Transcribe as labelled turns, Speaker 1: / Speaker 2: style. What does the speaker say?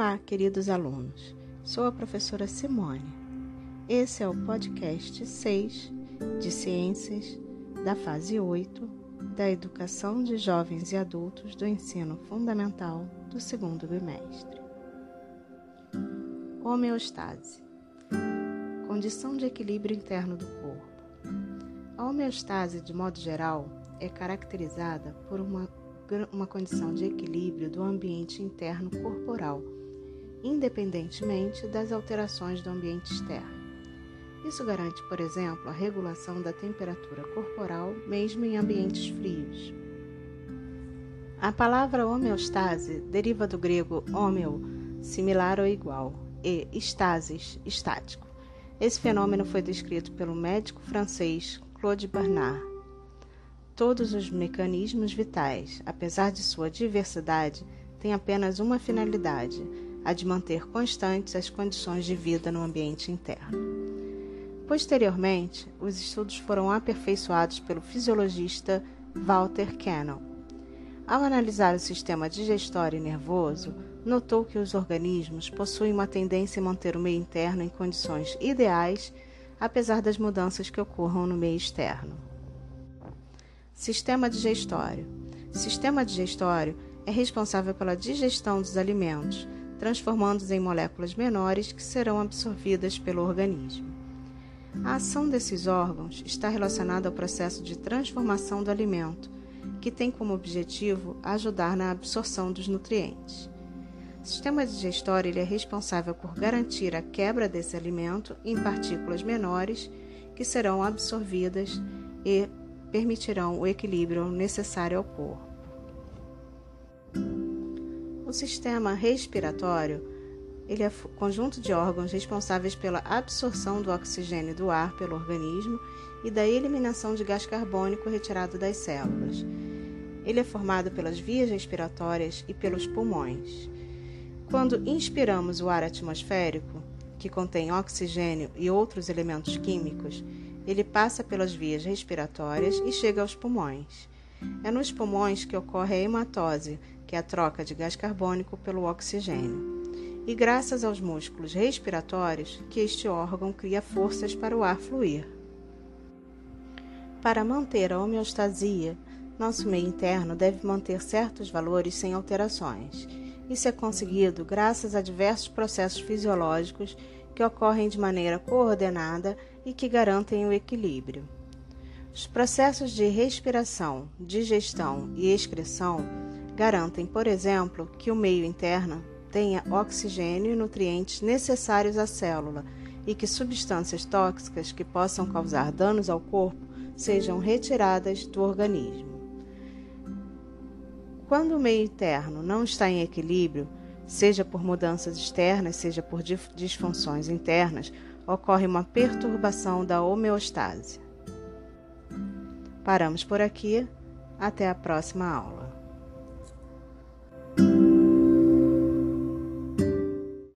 Speaker 1: Olá, queridos alunos. Sou a professora Simone. Esse é o podcast 6 de Ciências da fase 8 da Educação de Jovens e Adultos do Ensino Fundamental do segundo bimestre. Homeostase condição de equilíbrio interno do corpo. A homeostase, de modo geral, é caracterizada por uma, uma condição de equilíbrio do ambiente interno corporal independentemente das alterações do ambiente externo. Isso garante, por exemplo, a regulação da temperatura corporal, mesmo em ambientes frios. A palavra homeostase deriva do grego homeo, similar ou igual, e stasis, estático. Esse fenômeno foi descrito pelo médico francês Claude Bernard. Todos os mecanismos vitais, apesar de sua diversidade, têm apenas uma finalidade a de manter constantes as condições de vida no ambiente interno. Posteriormente, os estudos foram aperfeiçoados pelo fisiologista Walter Cannon. Ao analisar o sistema digestório e nervoso, notou que os organismos possuem uma tendência a manter o meio interno em condições ideais, apesar das mudanças que ocorram no meio externo. Sistema digestório. Sistema digestório é responsável pela digestão dos alimentos, transformando-os em moléculas menores que serão absorvidas pelo organismo. A ação desses órgãos está relacionada ao processo de transformação do alimento, que tem como objetivo ajudar na absorção dos nutrientes. O sistema digestório é responsável por garantir a quebra desse alimento em partículas menores que serão absorvidas e permitirão o equilíbrio necessário ao corpo. O sistema respiratório ele é conjunto de órgãos responsáveis pela absorção do oxigênio do ar pelo organismo e da eliminação de gás carbônico retirado das células. Ele é formado pelas vias respiratórias e pelos pulmões. Quando inspiramos o ar atmosférico, que contém oxigênio e outros elementos químicos, ele passa pelas vias respiratórias e chega aos pulmões. É nos pulmões que ocorre a hematose, que é a troca de gás carbônico pelo oxigênio. E graças aos músculos respiratórios que este órgão cria forças para o ar fluir. Para manter a homeostasia, nosso meio interno deve manter certos valores sem alterações. Isso é conseguido graças a diversos processos fisiológicos que ocorrem de maneira coordenada e que garantem o equilíbrio. Os processos de respiração, digestão e excreção garantem, por exemplo, que o meio interno tenha oxigênio e nutrientes necessários à célula e que substâncias tóxicas que possam causar danos ao corpo sejam retiradas do organismo. Quando o meio interno não está em equilíbrio, seja por mudanças externas, seja por disfunções internas, ocorre uma perturbação da homeostase. Paramos por aqui. Até a próxima aula.